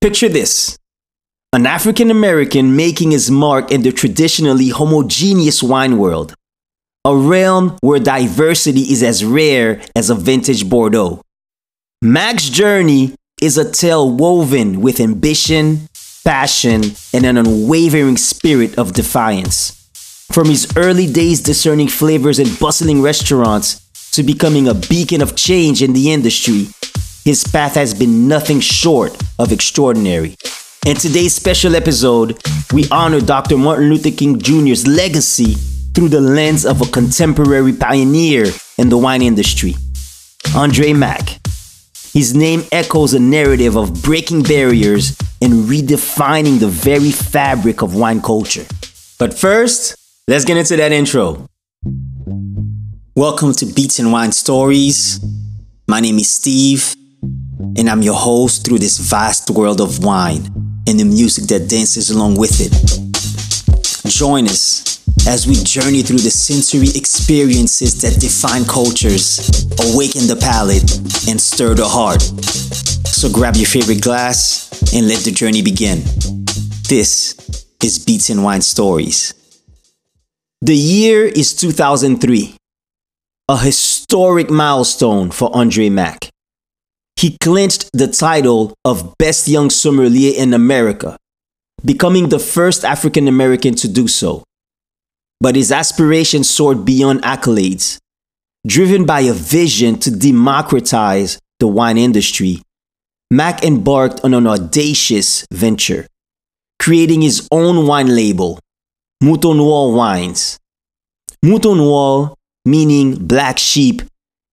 Picture this an African American making his mark in the traditionally homogeneous wine world, a realm where diversity is as rare as a vintage Bordeaux. Mack's journey is a tale woven with ambition, passion, and an unwavering spirit of defiance. From his early days discerning flavors in bustling restaurants to becoming a beacon of change in the industry, his path has been nothing short of extraordinary. In today's special episode, we honor Dr. Martin Luther King Jr.'s legacy through the lens of a contemporary pioneer in the wine industry, Andre Mack. His name echoes a narrative of breaking barriers and redefining the very fabric of wine culture. But first, let's get into that intro. Welcome to Beats and Wine Stories. My name is Steve, and I'm your host through this vast world of wine and the music that dances along with it. Join us as we journey through the sensory experiences that define cultures, awaken the palate, and stir the heart. So grab your favorite glass and let the journey begin. This is Beats and Wine Stories. The year is 2003, a historic milestone for Andre Mack he clinched the title of Best Young Sommelier in America, becoming the first African American to do so. But his aspirations soared beyond accolades. Driven by a vision to democratize the wine industry, Mack embarked on an audacious venture, creating his own wine label, Mouton Noir Wines. Mouton Noir, meaning black sheep,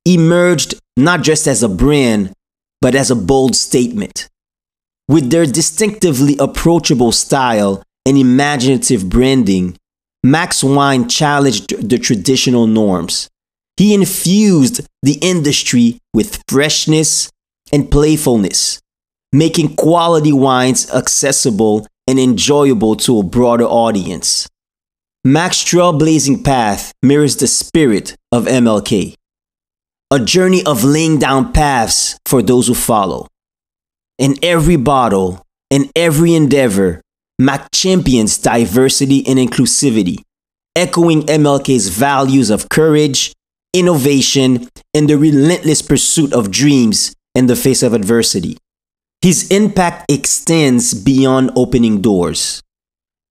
emerged not just as a brand, but as a bold statement. With their distinctively approachable style and imaginative branding, Mack's Wine challenged the traditional norms. He infused the industry with freshness and playfulness, making quality wines accessible and enjoyable to a broader audience. Mack's trailblazing path mirrors the spirit of MLK a journey of laying down paths for those who follow. In every bottle, in every endeavor, Mack champions diversity and inclusivity, echoing MLK's values of courage, innovation, and the relentless pursuit of dreams in the face of adversity. His impact extends beyond opening doors.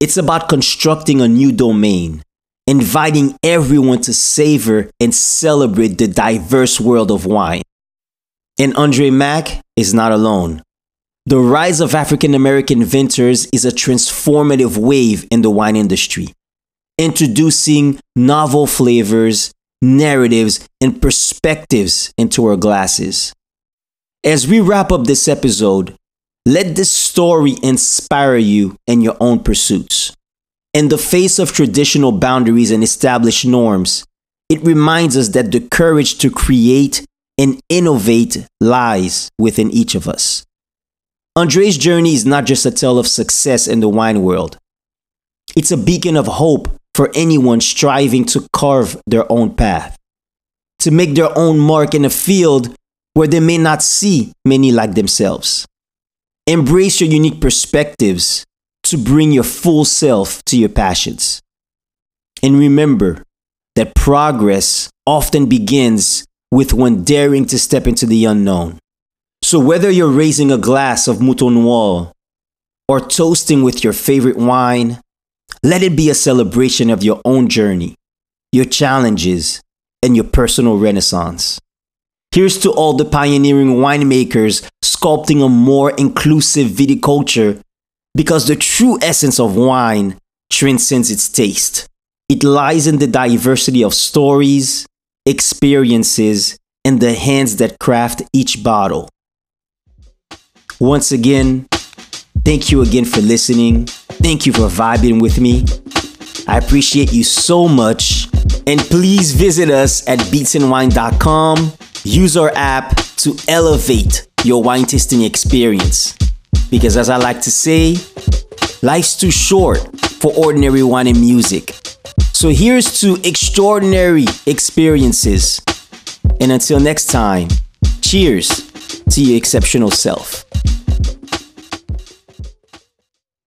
It's about constructing a new domain, inviting everyone to savor and celebrate the diverse world of wine. And Andre Mack is not alone. The rise of African American vintners is a transformative wave in the wine industry, introducing novel flavors, narratives, and perspectives into our glasses. As we wrap up this episode, let this story inspire you in your own pursuits. In the face of traditional boundaries and established norms, it reminds us that the courage to create and innovate lies within each of us. Andre's journey is not just a tale of success in the wine world, it's a beacon of hope for anyone striving to carve their own path, to make their own mark in a field where they may not see many like themselves. Embrace your unique perspectives to bring your full self to your passions. And remember that progress often begins with one daring to step into the unknown. So whether you're raising a glass of Mouton Noir or toasting with your favorite wine, let it be a celebration of your own journey, your challenges, and your personal renaissance. Here's to all the pioneering winemakers sculpting a more inclusive viticulture because the true essence of wine transcends its taste. It lies in the diversity of stories, experiences, and the hands that craft each bottle. Once again, thank you again for listening. Thank you for vibing with me. I appreciate you so much. And please visit us at beatsandwine.com. Use our app to elevate your wine tasting experience. Because as I like to say, life's too short for ordinary wine and music. So here's to extraordinary experiences. And until next time, cheers to your exceptional self.